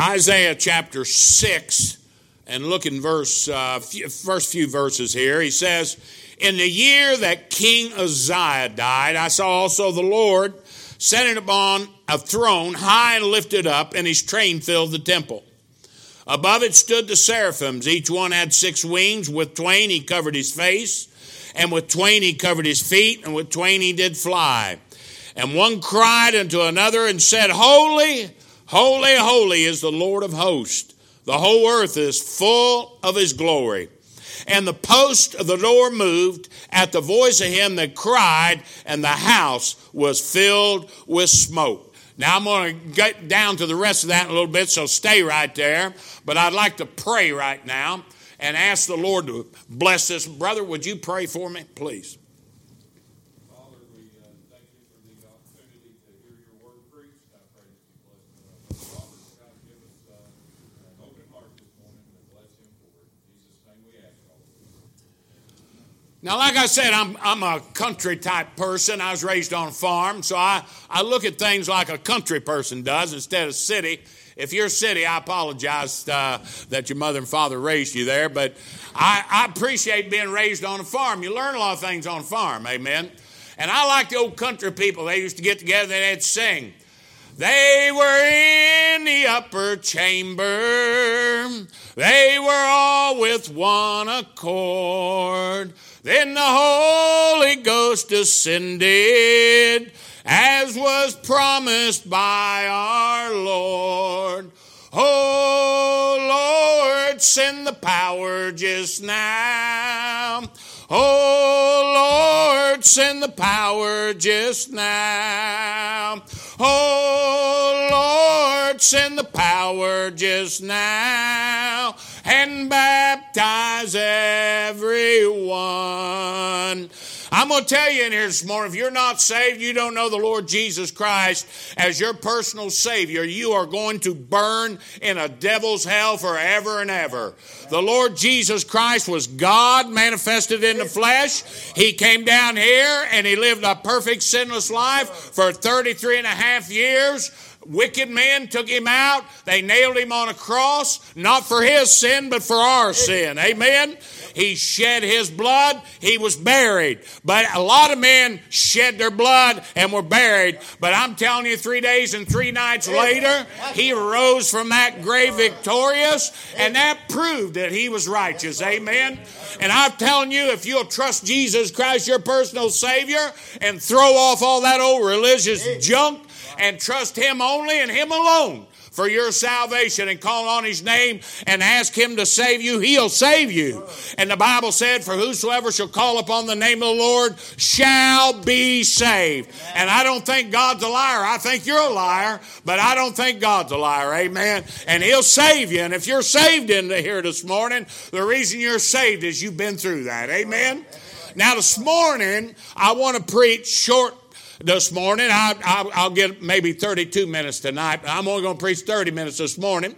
Isaiah chapter 6 and look in verse uh, first few verses here. He says, "In the year that King Uzziah died, I saw also the Lord sitting upon a throne high and lifted up, and his train filled the temple. Above it stood the seraphims. Each one had six wings. With twain he covered his face, and with twain he covered his feet, and with twain he did fly. And one cried unto another and said, Holy, holy, holy is the Lord of hosts. The whole earth is full of his glory. And the post of the door moved at the voice of him that cried, and the house was filled with smoke. Now I'm going to get down to the rest of that in a little bit, so stay right there. But I'd like to pray right now and ask the Lord to bless this. Brother, would you pray for me, please? Now, like I said, I'm, I'm a country type person. I was raised on a farm, so I, I look at things like a country person does instead of city. If you're city, I apologize uh, that your mother and father raised you there, but I, I appreciate being raised on a farm. You learn a lot of things on a farm, amen. And I like the old country people. They used to get together and they'd sing. They were in the upper chamber. They were all with one accord. Then the Holy Ghost descended, as was promised by our Lord. Oh Lord, send the power just now. Oh Lord, send the power just now. Oh Lord, send the power just now and baptize everyone. I'm going to tell you in here this morning if you're not saved, you don't know the Lord Jesus Christ as your personal Savior, you are going to burn in a devil's hell forever and ever. The Lord Jesus Christ was God manifested in the flesh. He came down here and He lived a perfect sinless life for 33 and a half years wicked men took him out. They nailed him on a cross, not for his sin, but for our sin. Amen. He shed his blood. He was buried. But a lot of men shed their blood and were buried. But I'm telling you, three days and three nights later, he rose from that grave victorious, and that proved that he was righteous. Amen. And I'm telling you, if you'll trust Jesus Christ, your personal Savior, and throw off all that old religious junk, and trust Him only and Him alone for your salvation and call on his name and ask him to save you, he'll save you. And the Bible said, For whosoever shall call upon the name of the Lord shall be saved. And I don't think God's a liar. I think you're a liar, but I don't think God's a liar. Amen. And he'll save you. And if you're saved in here this morning, the reason you're saved is you've been through that. Amen. Now, this morning, I want to preach short this morning. I, will get maybe 32 minutes tonight, but I'm only going to preach 30 minutes this morning.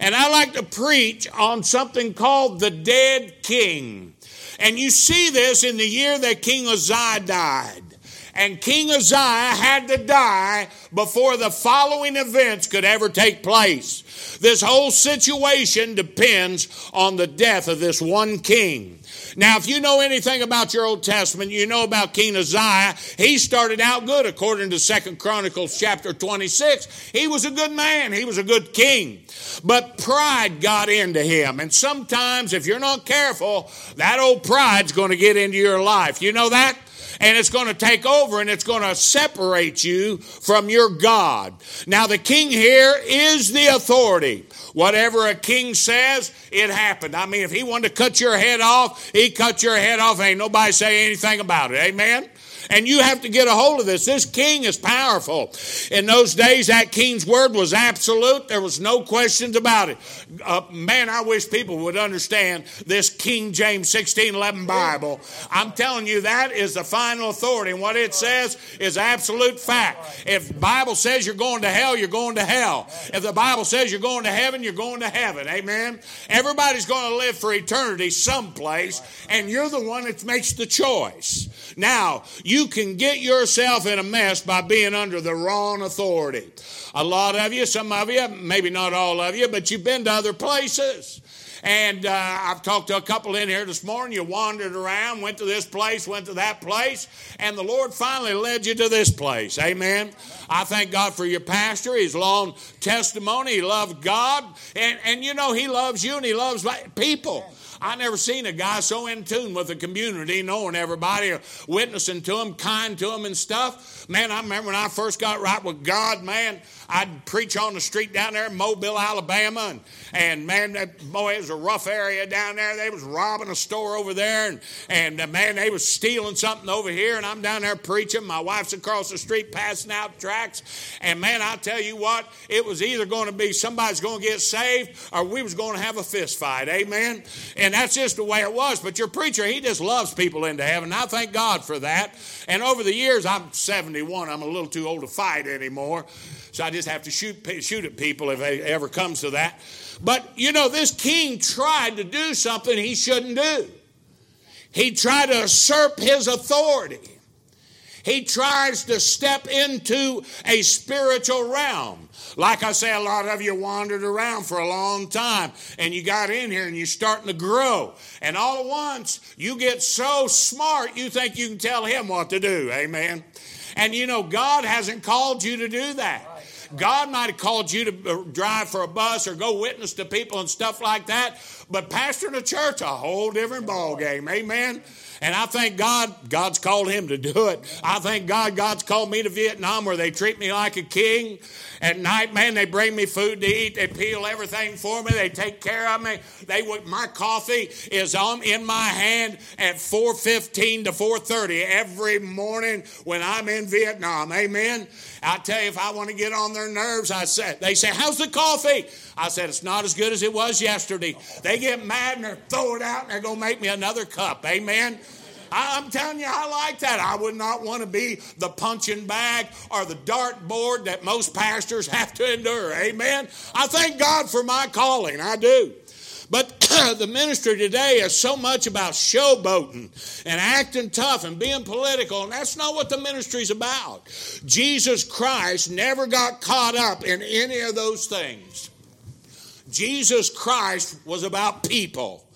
And I like to preach on something called the dead king. And you see this in the year that King Uzziah died. And King Uzziah had to die before the following events could ever take place. This whole situation depends on the death of this one king. Now, if you know anything about your Old Testament, you know about King Uzziah. He started out good according to Second Chronicles chapter 26. He was a good man. He was a good king. But pride got into him. And sometimes, if you're not careful, that old pride's going to get into your life. You know that? And it's going to take over and it's going to separate you from your God. Now, the king here is the authority. Whatever a king says, it happened. I mean, if he wanted to cut your head off, he cut your head off. Ain't nobody say anything about it. Amen? And you have to get a hold of this. This king is powerful. In those days, that king's word was absolute. There was no questions about it. Uh, man, I wish people would understand this King James 1611 Bible. I'm telling you, that is the final authority. And what it says is absolute fact. If Bible says you're going to hell, you're going to hell. If the Bible says you're going to heaven, you're going to heaven. Amen. Everybody's going to live for eternity someplace, and you're the one that makes the choice. Now, you can get yourself in a mess by being under the wrong authority. A lot of you, some of you, maybe not all of you, but you've been to other places. And uh, I've talked to a couple in here this morning. You wandered around, went to this place, went to that place, and the Lord finally led you to this place. Amen. I thank God for your pastor, his long testimony. He loved God, and, and you know, he loves you and he loves people. I never seen a guy so in tune with the community, knowing everybody, witnessing to them, kind to them, and stuff. Man, I remember when I first got right with God, man, I'd preach on the street down there in Mobile, Alabama, and, and man, that, boy, it was a rough area down there. They was robbing a store over there, and, and uh, man, they was stealing something over here, and I'm down there preaching. My wife's across the street passing out tracts, and man, I tell you what, it was either going to be somebody's going to get saved or we was going to have a fist fight. Amen. And that's just the way it was. But your preacher, he just loves people into heaven. I thank God for that. And over the years, I'm 71. I'm a little too old to fight anymore. So I just have to shoot, shoot at people if it ever comes to that. But you know, this king tried to do something he shouldn't do. He tried to usurp his authority. He tries to step into a spiritual realm. Like I say, a lot of you wandered around for a long time and you got in here and you're starting to grow. And all at once, you get so smart, you think you can tell him what to do. Amen. And you know, God hasn't called you to do that. God might have called you to uh, drive for a bus or go witness to people and stuff like that, but pastoring a church, a whole different ball game. Amen. And I thank God, God's called him to do it. I thank God, God's called me to Vietnam where they treat me like a king. At night, man, they bring me food to eat. They peel everything for me. They take care of me. They my coffee is on in my hand at 4:15 to 4:30 every morning when I'm in Vietnam. Amen. I tell you, if I want to get on their nerves, I said, they say, "How's the coffee?" I said, "It's not as good as it was yesterday." They get mad and they throw it out and they're gonna make me another cup. Amen. I'm telling you, I like that. I would not want to be the punching bag or the dartboard that most pastors have to endure. Amen. I thank God for my calling. I do. But the ministry today is so much about showboating and acting tough and being political, and that's not what the ministry's about. Jesus Christ never got caught up in any of those things. Jesus Christ was about people.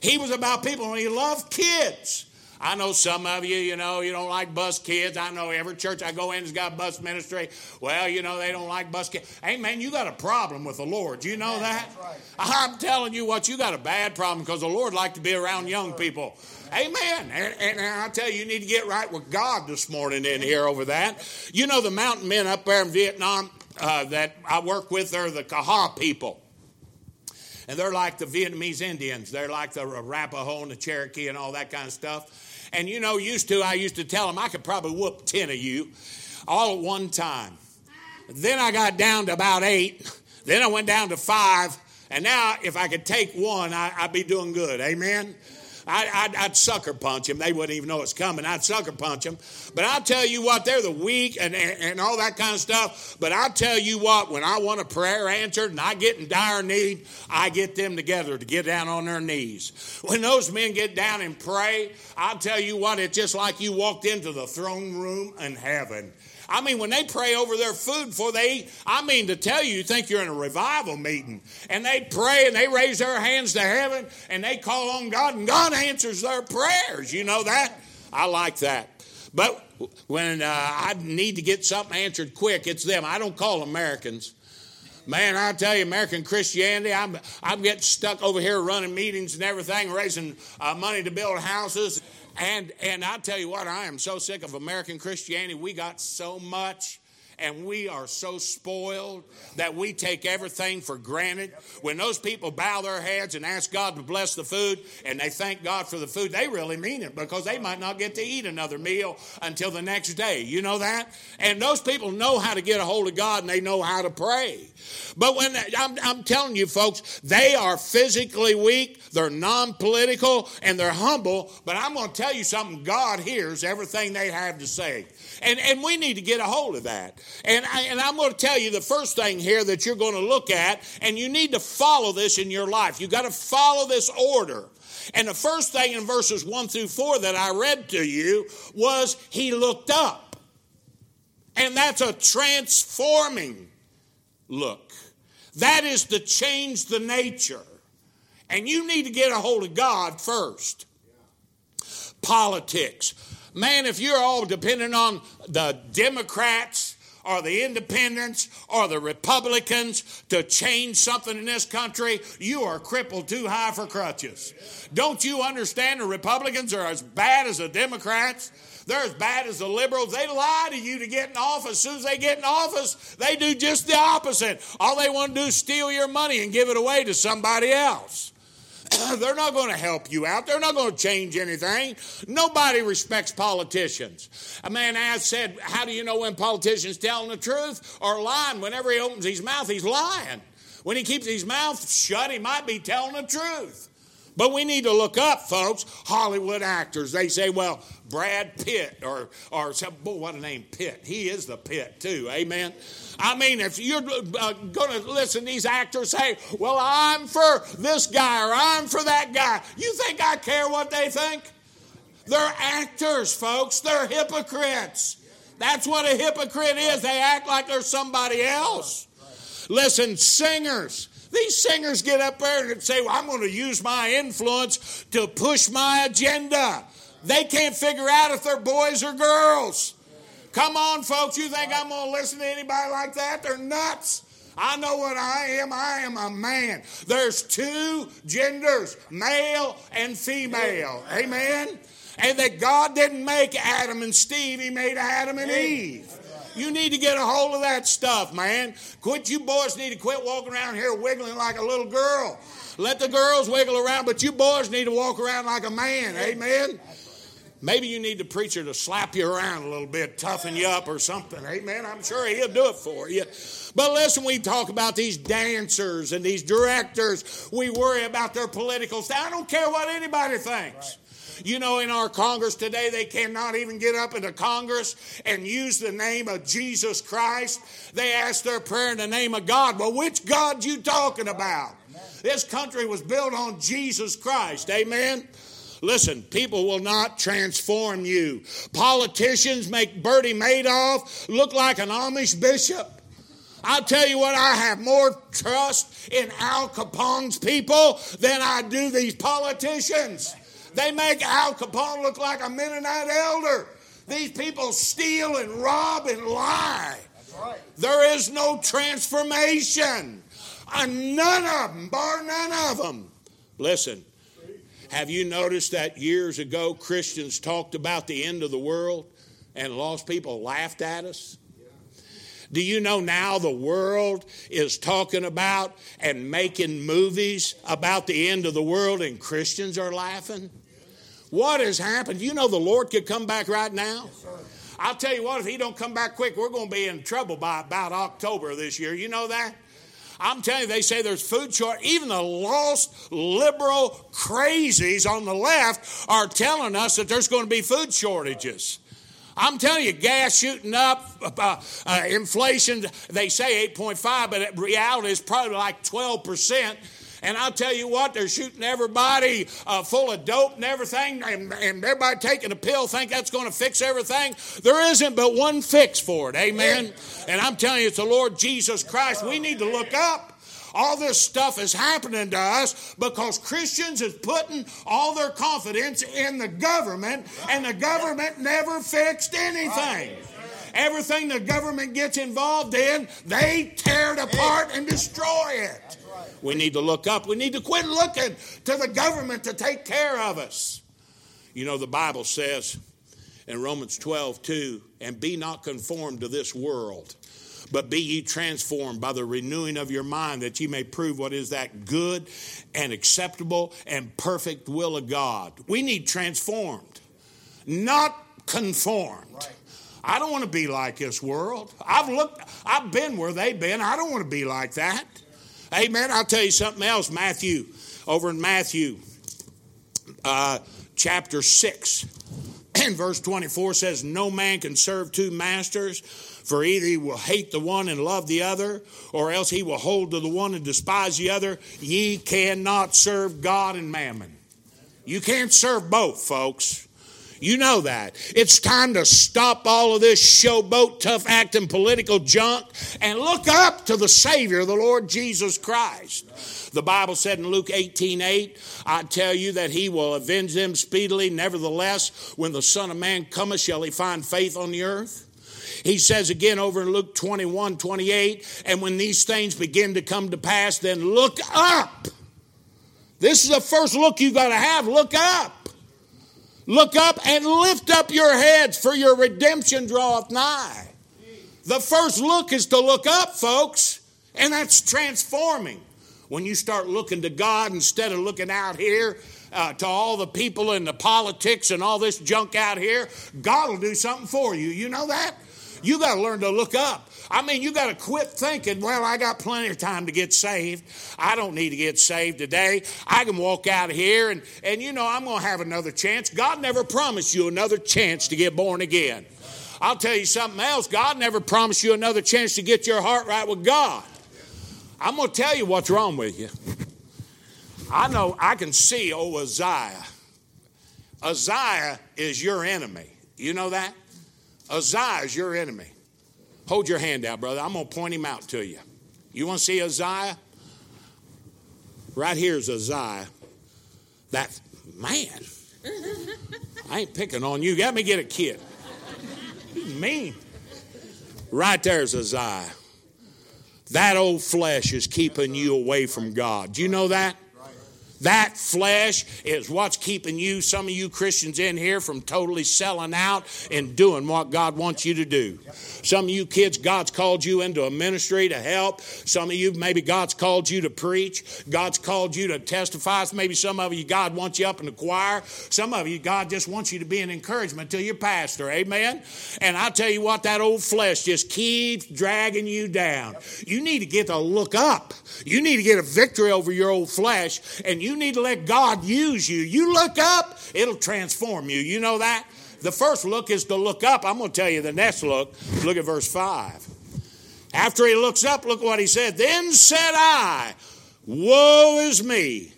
He was about people, and he loved kids. I know some of you, you know, you don't like bus kids. I know every church I go in has got bus ministry. Well, you know, they don't like bus kids. Hey, man, you got a problem with the Lord. You know that? Right. I'm telling you what, you got a bad problem because the Lord like to be around young people. Amen. And, and, I tell you, you need to get right with God this morning in here over that. You know, the mountain men up there in Vietnam uh, that I work with are the Kaha people. And they're like the Vietnamese Indians. They're like the Arapaho and the Cherokee and all that kind of stuff. And you know, used to, I used to tell them I could probably whoop 10 of you all at one time. Then I got down to about eight. Then I went down to five. And now, if I could take one, I, would be doing good. Amen? I, would sucker punch them. They wouldn't even know it's coming. I'd sucker punch them. But I'll tell you what, they're the weak and, and, and all that kind of stuff. But I'll tell you what, when I want a prayer answered and I get in dire need, I get them together to get down on their knees. When those men get down and pray, I'll tell you what, it's just like you walked into the throne room in heaven. I mean, when they pray over their food before they eat, I mean, to tell you, you think you're in a revival meeting. And they pray and they raise their hands to heaven and they call on God and God answers their prayers. You know that? I like that. But when uh, I need to get something answered quick, it's them. I don't call Americans. Man, I tell you, American Christianity, I'm, I'm getting stuck over here running meetings and everything, raising uh, money to build houses. And and I tell you what, I am so sick of American Christianity. We got so much and we are so spoiled that we take everything for granted. When those people bow their heads and ask God to bless the food and they thank God for the food, they really mean it because they might not get to eat another meal until the next day. You know that? And those people know how to get a hold of God and they know how to pray. But when I'm, I'm telling you, folks, they are physically weak, they're non political, and they're humble. But I'm going to tell you something God hears everything they have to say. And, and we need to get a hold of that. And, I, and I'm going to tell you the first thing here that you're going to look at, and you need to follow this in your life. You've got to follow this order. And the first thing in verses 1 through 4 that I read to you was he looked up. And that's a transforming look. That is to change the nature. And you need to get a hold of God first. Politics. Man, if you're all dependent on the Democrats or the independents or the Republicans to change something in this country, you are crippled too high for crutches. Don't you understand the Republicans are as bad as the Democrats? They're as bad as the liberals. They lie to you to get in office. As soon as they get in office, they do just the opposite. All they want to do is steal your money and give it away to somebody else. They're not going to help you out. They're not going to change anything. Nobody respects politicians. A man asked, said, How do you know when politicians telling the truth or lying? Whenever he opens his mouth, he's lying. When he keeps his mouth shut, he might be telling the truth. But we need to look up, folks, Hollywood actors. They say, well, Brad Pitt or, or some, boy, what a name, Pitt. He is the Pitt, too. Amen. I mean, if you're uh, going to listen to these actors say, well, I'm for this guy or I'm for that guy, you think I care what they think? They're actors, folks. They're hypocrites. That's what a hypocrite is. They act like they're somebody else. Listen, singers. These singers get up there and say, well, I'm going to use my influence to push my agenda. They can't figure out if they're boys or girls. Come on, folks. You think I'm going to listen to anybody like that? They're nuts. I know what I am. I am a man. There's two genders, male and female. Amen. And that God didn't make Adam and Steve, He made Adam and Eve. You need to get a hold of that stuff, man. Quit, you boys need to quit walking around here wiggling like a little girl. Let the girls wiggle around, but you boys need to walk around like a man. Amen. Maybe you need the preacher to slap you around a little bit, toughen you up or something. Amen. I'm sure he'll do it for you. But listen, we talk about these dancers and these directors. We worry about their political style. I don't care what anybody thinks. You know, in our Congress today, they cannot even get up into Congress and use the name of Jesus Christ. They ask their prayer in the name of God. Well, which God you talking about? This country was built on Jesus Christ. Amen. Listen, people will not transform you. Politicians make Bernie Madoff look like an Amish bishop. I'll tell you what, I have more trust in Al Capone's people than I do these politicians. They make Al Capone look like a Mennonite elder. These people steal and rob and lie. Right. There is no transformation. And none of them, bar none of them. Listen, have you noticed that years ago Christians talked about the end of the world and lost people laughed at us? Do you know now the world is talking about and making movies about the end of the world and Christians are laughing? What has happened? You know the Lord could come back right now. I'll tell you what, if he don't come back quick, we're going to be in trouble by about October this year. You know that? I'm telling you, they say there's food short. Even the lost liberal crazies on the left are telling us that there's going to be food shortages. I'm telling you, gas shooting up, uh, uh, inflation, they say 8.5, but reality is probably like 12 percent. And I'll tell you what, they're shooting everybody uh, full of dope and everything, and, and everybody taking a pill think that's going to fix everything. There isn't but one fix for it. Amen. And I'm telling you, it's the Lord Jesus Christ. We need to look up. All this stuff is happening to us because Christians is putting all their confidence in the government, and the government never fixed anything. Everything the government gets involved in, they tear it apart and destroy it. We need to look up. We need to quit looking to the government to take care of us. You know, the Bible says in Romans 12, 2, and be not conformed to this world, but be ye transformed by the renewing of your mind, that ye may prove what is that good and acceptable and perfect will of God. We need transformed, not conformed. Right. I don't want to be like this world. I've looked, I've been where they've been. I don't want to be like that. Amen. I'll tell you something else. Matthew, over in Matthew uh, chapter 6 and verse 24 says, No man can serve two masters, For either he will hate the one and love the other, or else he will hold to the one and despise the other. Ye cannot serve God and mammon. You can't serve both, folks. You know that. It's time to stop all of this showboat, tough acting, political junk and look up to the Savior, the Lord Jesus Christ. The Bible said in Luke 18 8, I tell you that he will avenge them speedily. Nevertheless, when the Son of Man cometh, shall he find faith on the earth? He says again over in Luke 21 28, and when these things begin to come to pass, then look up. This is the first look you got to have. Look up. Look up and lift up your heads, for your redemption draweth nigh. The first look is to look up, folks, and that's transforming. When you start looking to God instead of looking out here uh, to all the people and the politics and all this junk out here, God will do something for you. You know that? You got to learn to look up. I mean, you got to quit thinking, well, I got plenty of time to get saved. I don't need to get saved today. I can walk out of here and, and you know, I'm going to have another chance. God never promised you another chance to get born again. I'll tell you something else. God never promised you another chance to get your heart right with God. I'm going to tell you what's wrong with you. I know I can see old Uzziah. Uzziah is your enemy. You know that? Uzziah is your enemy. Hold your hand out, brother. I'm going to point him out to you. You want to see Uzziah? Right here's Uzziah. That man. I ain't picking on you. Got me get a kid. He's mean. Right there's Uzziah. That old flesh is keeping you away from God. Do you know that? That flesh is what's keeping you, some of you Christians in here, from totally selling out and doing what God wants you to do. Some of you kids, God's called you into a ministry to help. Some of you, maybe God's called you to preach. God's called you to testify. Maybe some of you, God wants you up in the choir. Some of you, God just wants you to be an encouragement to your pastor. Amen? And I tell you what, that old flesh just keeps dragging you down. You need to get to look up. You need to get a victory over your old flesh, and you need to let God use you. You look up, it'll transform you. You know that? The first look is to look up. I'm going to tell you the next look. Look at verse 5. After he looks up, look what he said. Then said I, Woe is me,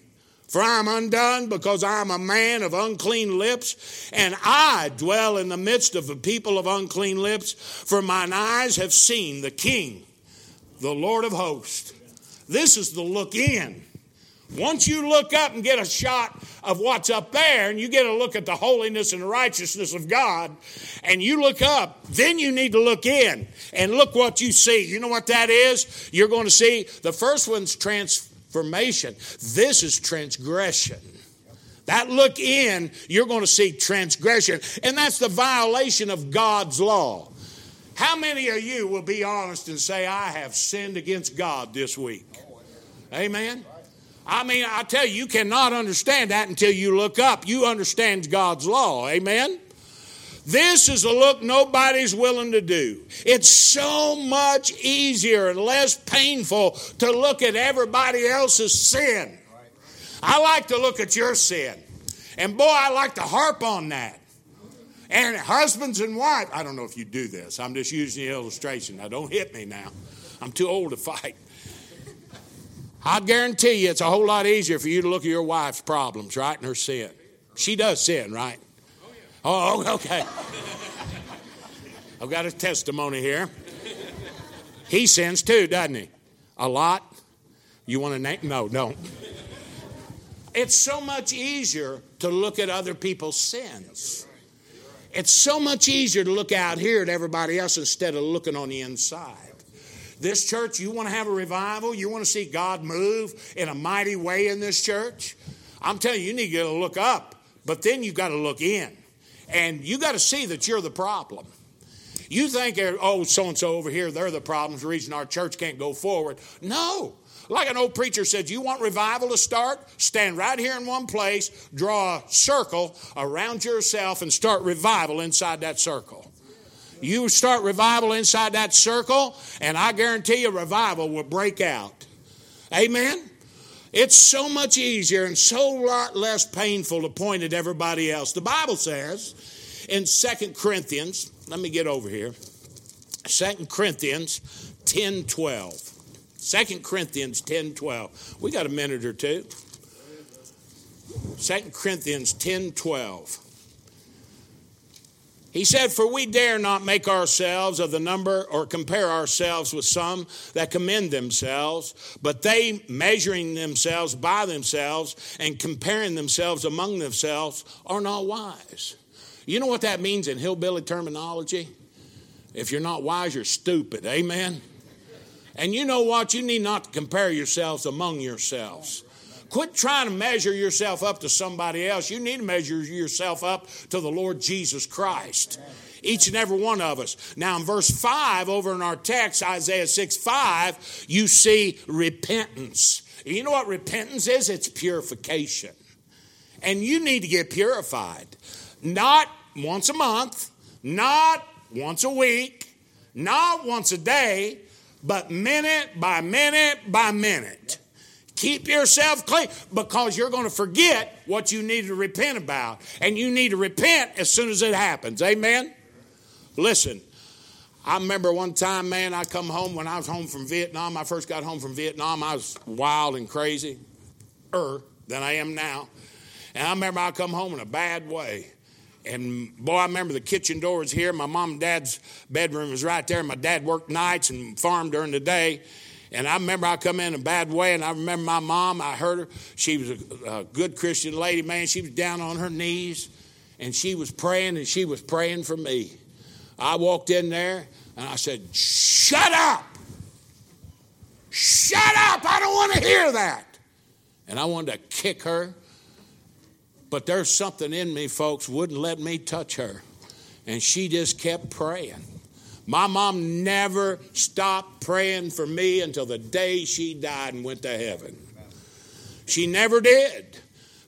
for I'm undone because I'm a man of unclean lips, and I dwell in the midst of the people of unclean lips, for mine eyes have seen the King, the Lord of hosts. This is the look in. Once you look up and get a shot of what's up there, and you get a look at the holiness and righteousness of God, and you look up, then you need to look in and look what you see. You know what that is? You're going to see the first one's transformation, this is transgression. That look in, you're going to see transgression, and that's the violation of God's law. How many of you will be honest and say, I have sinned against God this week? Amen. I mean, I tell you, you cannot understand that until you look up. You understand God's law. Amen? This is a look nobody's willing to do. It's so much easier and less painful to look at everybody else's sin. I like to look at your sin. And boy, I like to harp on that. And husbands and wives, I don't know if you do this. I'm just using the illustration. Now, don't hit me now. I'm too old to fight. I guarantee you it's a whole lot easier for you to look at your wife's problems, right, and her sin. She does sin, right? Oh, okay. I've got a testimony here. He sins too, doesn't he? A lot? You want to name? No, don't. It's so much easier to look at other people's sins. It's so much easier to look out here at everybody else instead of looking on the inside. This church, you want to have a revival? You want to see God move in a mighty way in this church? I'm telling you, you need to look up, but then you got to look in. And you got to see that you're the problem. You think, oh, so and so over here, they're the problems, the reason our church can't go forward. No. Like an old preacher said, you want revival to start? Stand right here in one place, draw a circle around yourself, and start revival inside that circle. You start revival inside that circle, and I guarantee you, revival will break out. Amen? It's so much easier and so lot less painful to point at everybody else. The Bible says in Second Corinthians, let me get over here. 2 Corinthians 10 12. 2 Corinthians 10 12. We got a minute or two. 2 Corinthians 10 12. He said, For we dare not make ourselves of the number or compare ourselves with some that commend themselves, but they, measuring themselves by themselves and comparing themselves among themselves, are not wise. You know what that means in hillbilly terminology? If you're not wise, you're stupid. Amen? And you know what? You need not compare yourselves among yourselves. Quit trying to measure yourself up to somebody else. You need to measure yourself up to the Lord Jesus Christ. Each and every one of us. Now, in verse 5, over in our text, Isaiah 6 5, you see repentance. You know what repentance is? It's purification. And you need to get purified. Not once a month, not once a week, not once a day, but minute by minute by minute. Keep yourself clean because you're going to forget what you need to repent about. And you need to repent as soon as it happens. Amen? Listen, I remember one time, man, I come home when I was home from Vietnam. I first got home from Vietnam. I was wild and crazy, er, than I am now. And I remember I come home in a bad way. And boy, I remember the kitchen door was here. My mom and dad's bedroom was right there. My dad worked nights and farmed during the day. And I remember I come in a bad way, and I remember my mom, I heard her. She was a, a good Christian lady, man. She was down on her knees, and she was praying, and she was praying for me. I walked in there, and I said, Shut up! Shut up! I don't want to hear that. And I wanted to kick her. But there's something in me, folks, wouldn't let me touch her. And she just kept praying. My mom never stopped praying for me until the day she died and went to heaven. She never did.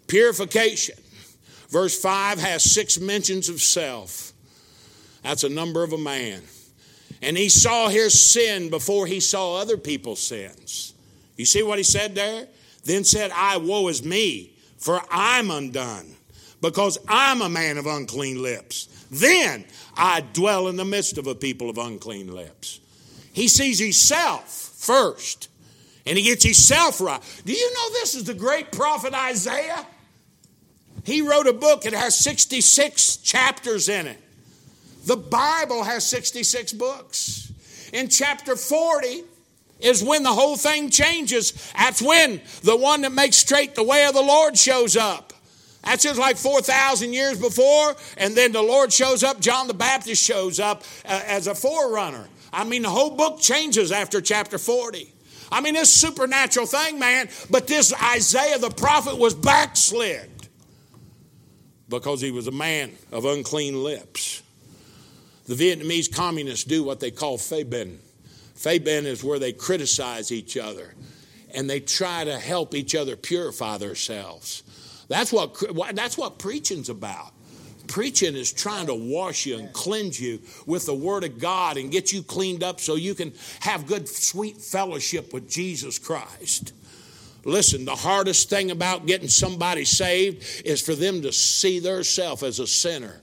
Purification. Verse 5 has six mentions of self. That's a number of a man. And he saw his sin before he saw other people's sins. You see what he said there? Then said, I, woe is me, for I'm undone, because I'm a man of unclean lips. Then I dwell in the midst of a people of unclean lips. He sees himself first, and he gets himself right. Do you know this is the great prophet Isaiah? He wrote a book, it has 66 chapters in it. The Bible has 66 books. In chapter 40, is when the whole thing changes. That's when the one that makes straight the way of the Lord shows up. That's just like 4,000 years before, and then the Lord shows up, John the Baptist shows up uh, as a forerunner. I mean, the whole book changes after chapter 40. I mean, this supernatural thing, man, but this Isaiah the prophet was backslid because he was a man of unclean lips. The Vietnamese communists do what they call binh. Fabin is where they criticize each other and they try to help each other purify themselves. That's what, that's what preaching's about. Preaching is trying to wash you and cleanse you with the Word of God and get you cleaned up so you can have good, sweet fellowship with Jesus Christ. Listen, the hardest thing about getting somebody saved is for them to see theirself as a sinner.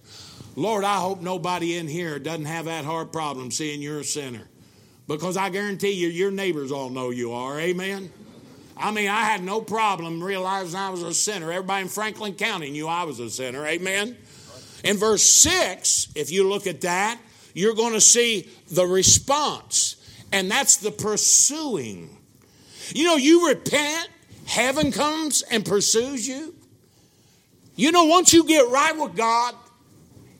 Lord, I hope nobody in here doesn't have that hard problem seeing you're a sinner. Because I guarantee you, your neighbors all know you are. Amen? I mean, I had no problem realizing I was a sinner. Everybody in Franklin County knew I was a sinner. Amen. In verse 6, if you look at that, you're going to see the response, and that's the pursuing. You know, you repent, heaven comes and pursues you. You know, once you get right with God,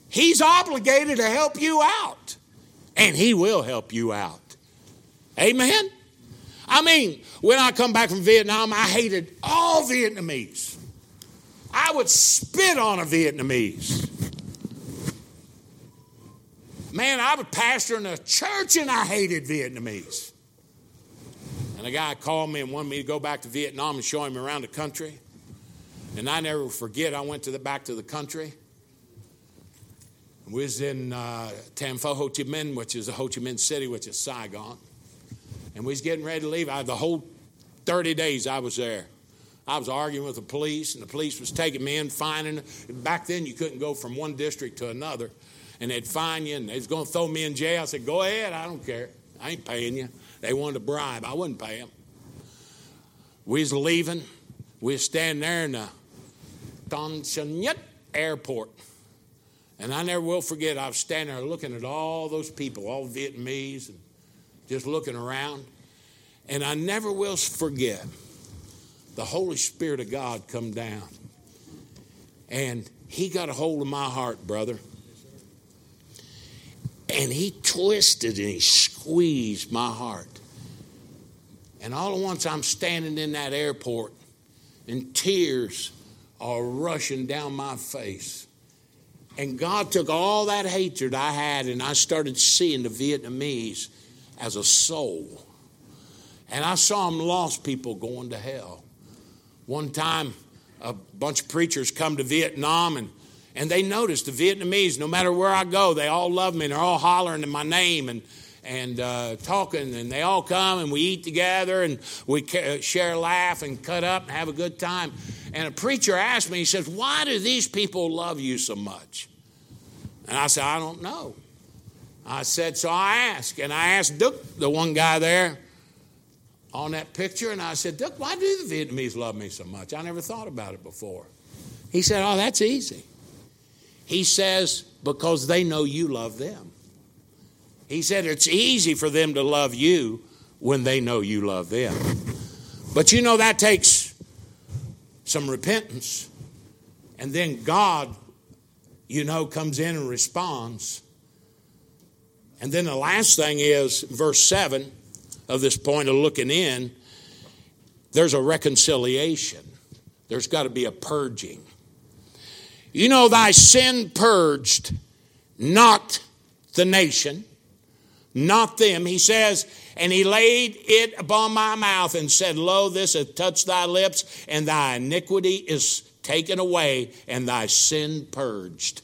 He's obligated to help you out, and He will help you out. Amen. I mean, when I come back from Vietnam, I hated all Vietnamese. I would spit on a Vietnamese. Man, I was pastoring a church and I hated Vietnamese. And a guy called me and wanted me to go back to Vietnam and show him around the country. And I never forget, I went to the back to the country. We was in uh, Tam Pho Ho Chi Minh, which is a Ho Chi Minh City, which is Saigon and we was getting ready to leave. I, the whole 30 days I was there. I was arguing with the police, and the police was taking me in, finding. Back then, you couldn't go from one district to another. and they'd fine you and they was going to throw me in jail. I said, Go ahead, I don't care. I ain't paying you. They wanted a bribe. I wouldn't pay them. We was leaving. We was standing there in the Tan Son Nhat airport. And I never will forget, I was standing there looking at all those people, all Vietnamese, and just looking around. And I never will forget the Holy Spirit of God come down. And he got a hold of my heart, brother. And he twisted and he squeezed my heart. And all at once I'm standing in that airport and tears are rushing down my face. And God took all that hatred I had and I started seeing the Vietnamese as a soul. And I saw them lost people going to hell. One time, a bunch of preachers come to Vietnam and and they noticed the Vietnamese, no matter where I go, they all love me and they're all hollering in my name and and uh, talking, and they all come and we eat together and we share, laugh, and cut up and have a good time. And a preacher asked me, he says, Why do these people love you so much? And I said, I don't know. I said, So I asked, and I asked Duke, the one guy there on that picture, and I said, Duke, why do the Vietnamese love me so much? I never thought about it before. He said, Oh, that's easy. He says, Because they know you love them. He said it's easy for them to love you when they know you love them. But you know, that takes some repentance. And then God, you know, comes in and responds. And then the last thing is verse 7 of this point of looking in there's a reconciliation, there's got to be a purging. You know, thy sin purged not the nation, not them. He says, and he laid it upon my mouth and said, Lo, this hath touched thy lips, and thy iniquity is taken away, and thy sin purged.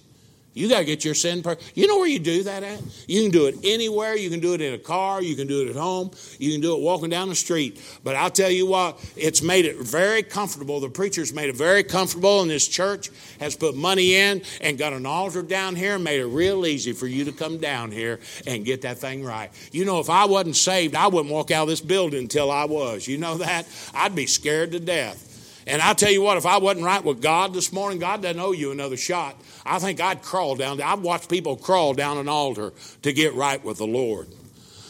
You got to get your sin purged. You know where you do that at? You can do it anywhere. You can do it in a car. You can do it at home. You can do it walking down the street. But I'll tell you what, it's made it very comfortable. The preacher's made it very comfortable, and this church has put money in and got an altar down here and made it real easy for you to come down here and get that thing right. You know, if I wasn't saved, I wouldn't walk out of this building until I was. You know that? I'd be scared to death. And I'll tell you what, if I wasn't right with God this morning, God doesn't owe you another shot. I think I'd crawl down. I've watched people crawl down an altar to get right with the Lord.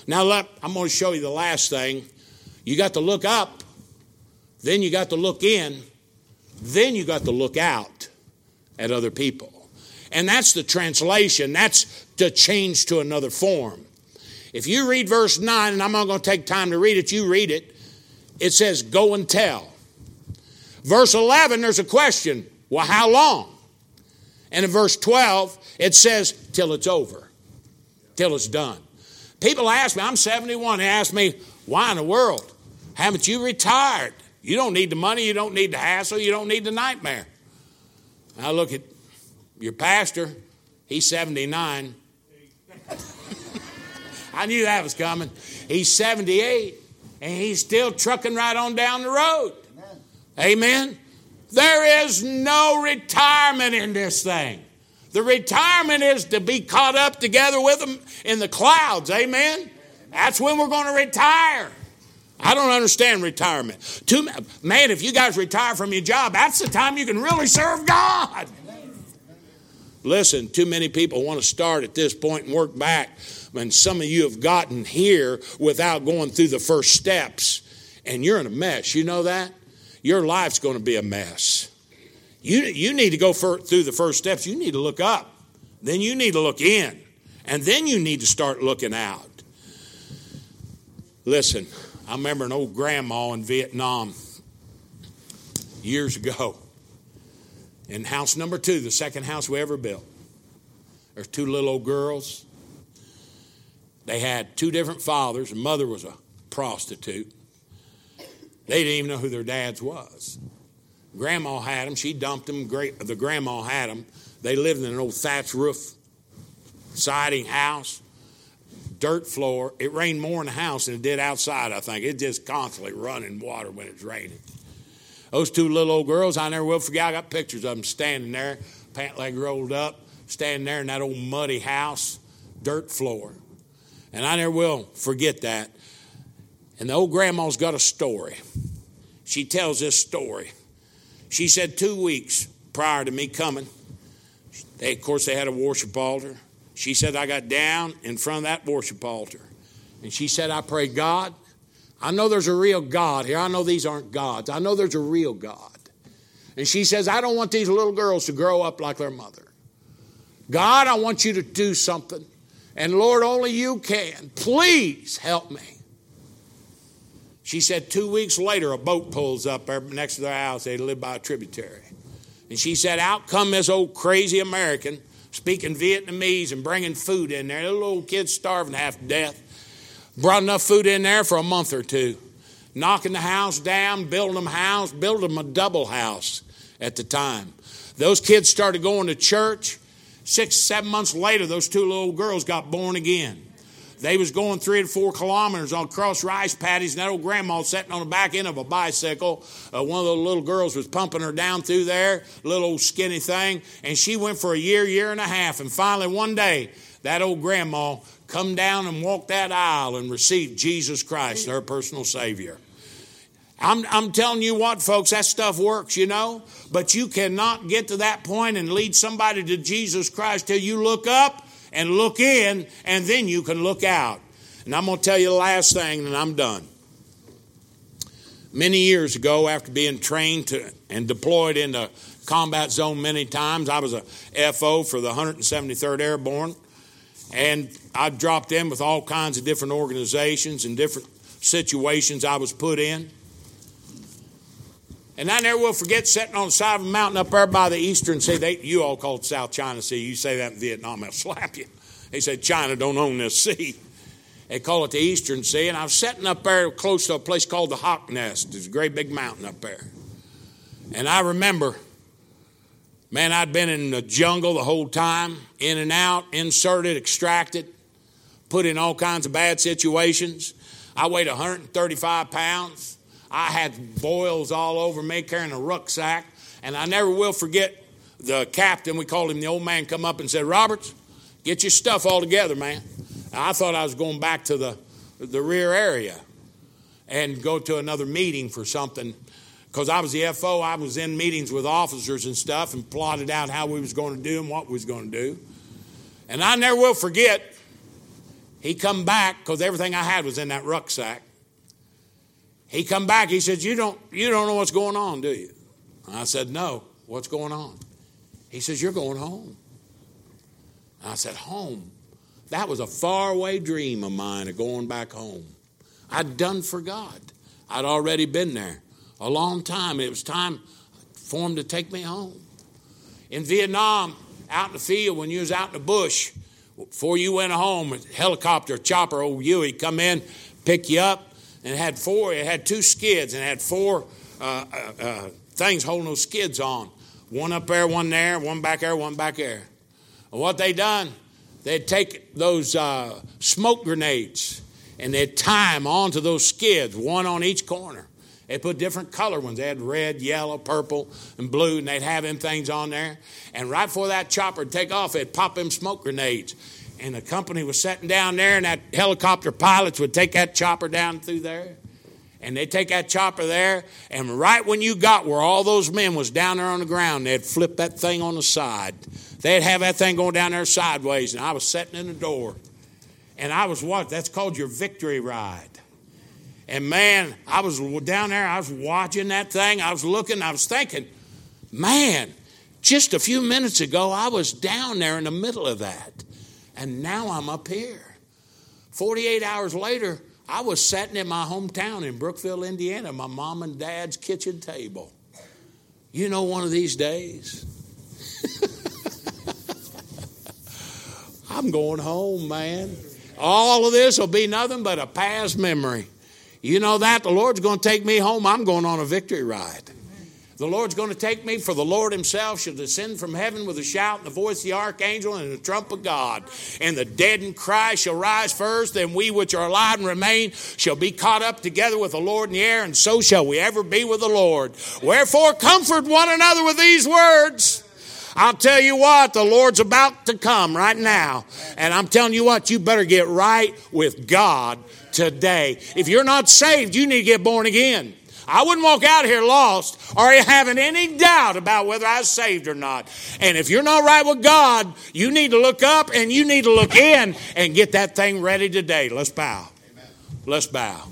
Now, I'm going to show you the last thing. You got to look up, then you got to look in, then you got to look out at other people. And that's the translation. That's to change to another form. If you read verse 9, and I'm not going to take time to read it, you read it. It says, Go and tell. Verse 11, there's a question. Well, how long? And in verse 12, it says, till it's over, till it's done. People ask me, I'm 71, they ask me, why in the world? Haven't you retired? You don't need the money, you don't need the hassle, you don't need the nightmare. I look at your pastor, he's 79. I knew that was coming. He's 78, and he's still trucking right on down the road. Amen. There is no retirement in this thing. The retirement is to be caught up together with them in the clouds. Amen. That's when we're going to retire. I don't understand retirement. Too, man, if you guys retire from your job, that's the time you can really serve God. Listen, too many people want to start at this point and work back. And some of you have gotten here without going through the first steps, and you're in a mess. You know that? Your life's going to be a mess. You, you need to go for, through the first steps. You need to look up. Then you need to look in. And then you need to start looking out. Listen, I remember an old grandma in Vietnam years ago in house number two, the second house we ever built. There's two little old girls. They had two different fathers. The mother was a prostitute. They didn't even know who their dads was. Grandma had them. She dumped them. Great, the grandma had them. They lived in an old thatch roof siding house, dirt floor. It rained more in the house than it did outside, I think. It just constantly running water when it's raining. Those two little old girls, I never will forget. I got pictures of them standing there, pant leg rolled up, standing there in that old muddy house, dirt floor. And I never will forget that. And the old grandma's got a story. She tells this story. She said two weeks prior to me coming, they, of course, they had a worship altar. She said, I got down in front of that worship altar. And she said, I pray, God, I know there's a real God here. I know these aren't gods. I know there's a real God. And she says, I don't want these little girls to grow up like their mother. God, I want you to do something. And Lord, only you can. Please help me. She said two weeks later, a boat pulls up next to their house. They live by a tributary. And she said, Out come this old crazy American speaking Vietnamese and bringing food in there. The little kid's starving half to death. Brought enough food in there for a month or two. Knocking the house down, building them house, building them a double house at the time. Those kids started going to church. Six, seven months later, those two little girls got born again. They was going three to four kilometers on cross rice paddies, and that old grandma sitting on the back end of a bicycle. Uh, one of the little girls was pumping her down through there, little old skinny thing, and she went for a year, year and a half, and finally one day, that old grandma come down and walked that aisle and received Jesus Christ, her personal Savior. I'm, I'm telling you what, folks, that stuff works, you know. But you cannot get to that point and lead somebody to Jesus Christ till you look up and look in, and then you can look out. And I'm going to tell you the last thing, and I'm done. Many years ago, after being trained to, and deployed into combat zone many times, I was a FO for the 173rd Airborne, and I dropped in with all kinds of different organizations and different situations I was put in. And I never will forget sitting on the side of a mountain up there by the Eastern Sea. They, you all call it South China Sea. You say that in Vietnam, I'll slap you. They said China don't own this sea. They call it the Eastern Sea. And I was sitting up there close to a place called the Hawk Nest. There's a great big mountain up there. And I remember, man, I'd been in the jungle the whole time, in and out, inserted, extracted, put in all kinds of bad situations. I weighed 135 pounds. I had boils all over me carrying a rucksack. And I never will forget the captain, we called him the old man, come up and said, Roberts, get your stuff all together, man. I thought I was going back to the, the rear area and go to another meeting for something. Because I was the FO, I was in meetings with officers and stuff and plotted out how we was going to do and what we was going to do. And I never will forget, he come back because everything I had was in that rucksack. He come back, he said, you don't, you don't know what's going on, do you? I said, No, what's going on? He says, You're going home. I said, Home? That was a faraway dream of mine of going back home. I'd done for God. I'd already been there a long time. It was time for him to take me home. In Vietnam, out in the field, when you was out in the bush, before you went home, a helicopter, chopper, old Huey, come in, pick you up, and it had four, it had two skids, and it had four uh, uh, uh, things holding those skids on. One up there, one there, one back there, one back there. And what they done, they'd take those uh, smoke grenades and they'd tie them onto those skids, one on each corner. They put different color ones. They had red, yellow, purple, and blue, and they'd have them things on there. And right before that chopper would take off, they'd pop them smoke grenades and the company was sitting down there, and that helicopter pilots would take that chopper down through there. And they'd take that chopper there, and right when you got where all those men was down there on the ground, they'd flip that thing on the side. They'd have that thing going down there sideways, and I was sitting in the door. And I was what? That's called your victory ride. And man, I was down there, I was watching that thing, I was looking, I was thinking, man, just a few minutes ago, I was down there in the middle of that. And now I'm up here. 48 hours later, I was sitting in my hometown in Brookville, Indiana, my mom and dad's kitchen table. You know, one of these days, I'm going home, man. All of this will be nothing but a past memory. You know that? The Lord's going to take me home. I'm going on a victory ride. The Lord's going to take me, for the Lord himself shall descend from heaven with a shout and the voice of the archangel and the trump of God. And the dead in Christ shall rise first, and we which are alive and remain shall be caught up together with the Lord in the air, and so shall we ever be with the Lord. Wherefore, comfort one another with these words. I'll tell you what, the Lord's about to come right now. And I'm telling you what, you better get right with God today. If you're not saved, you need to get born again. I wouldn't walk out here lost or having any doubt about whether I was saved or not. And if you're not right with God, you need to look up and you need to look in and get that thing ready today. Let's bow. Let's bow.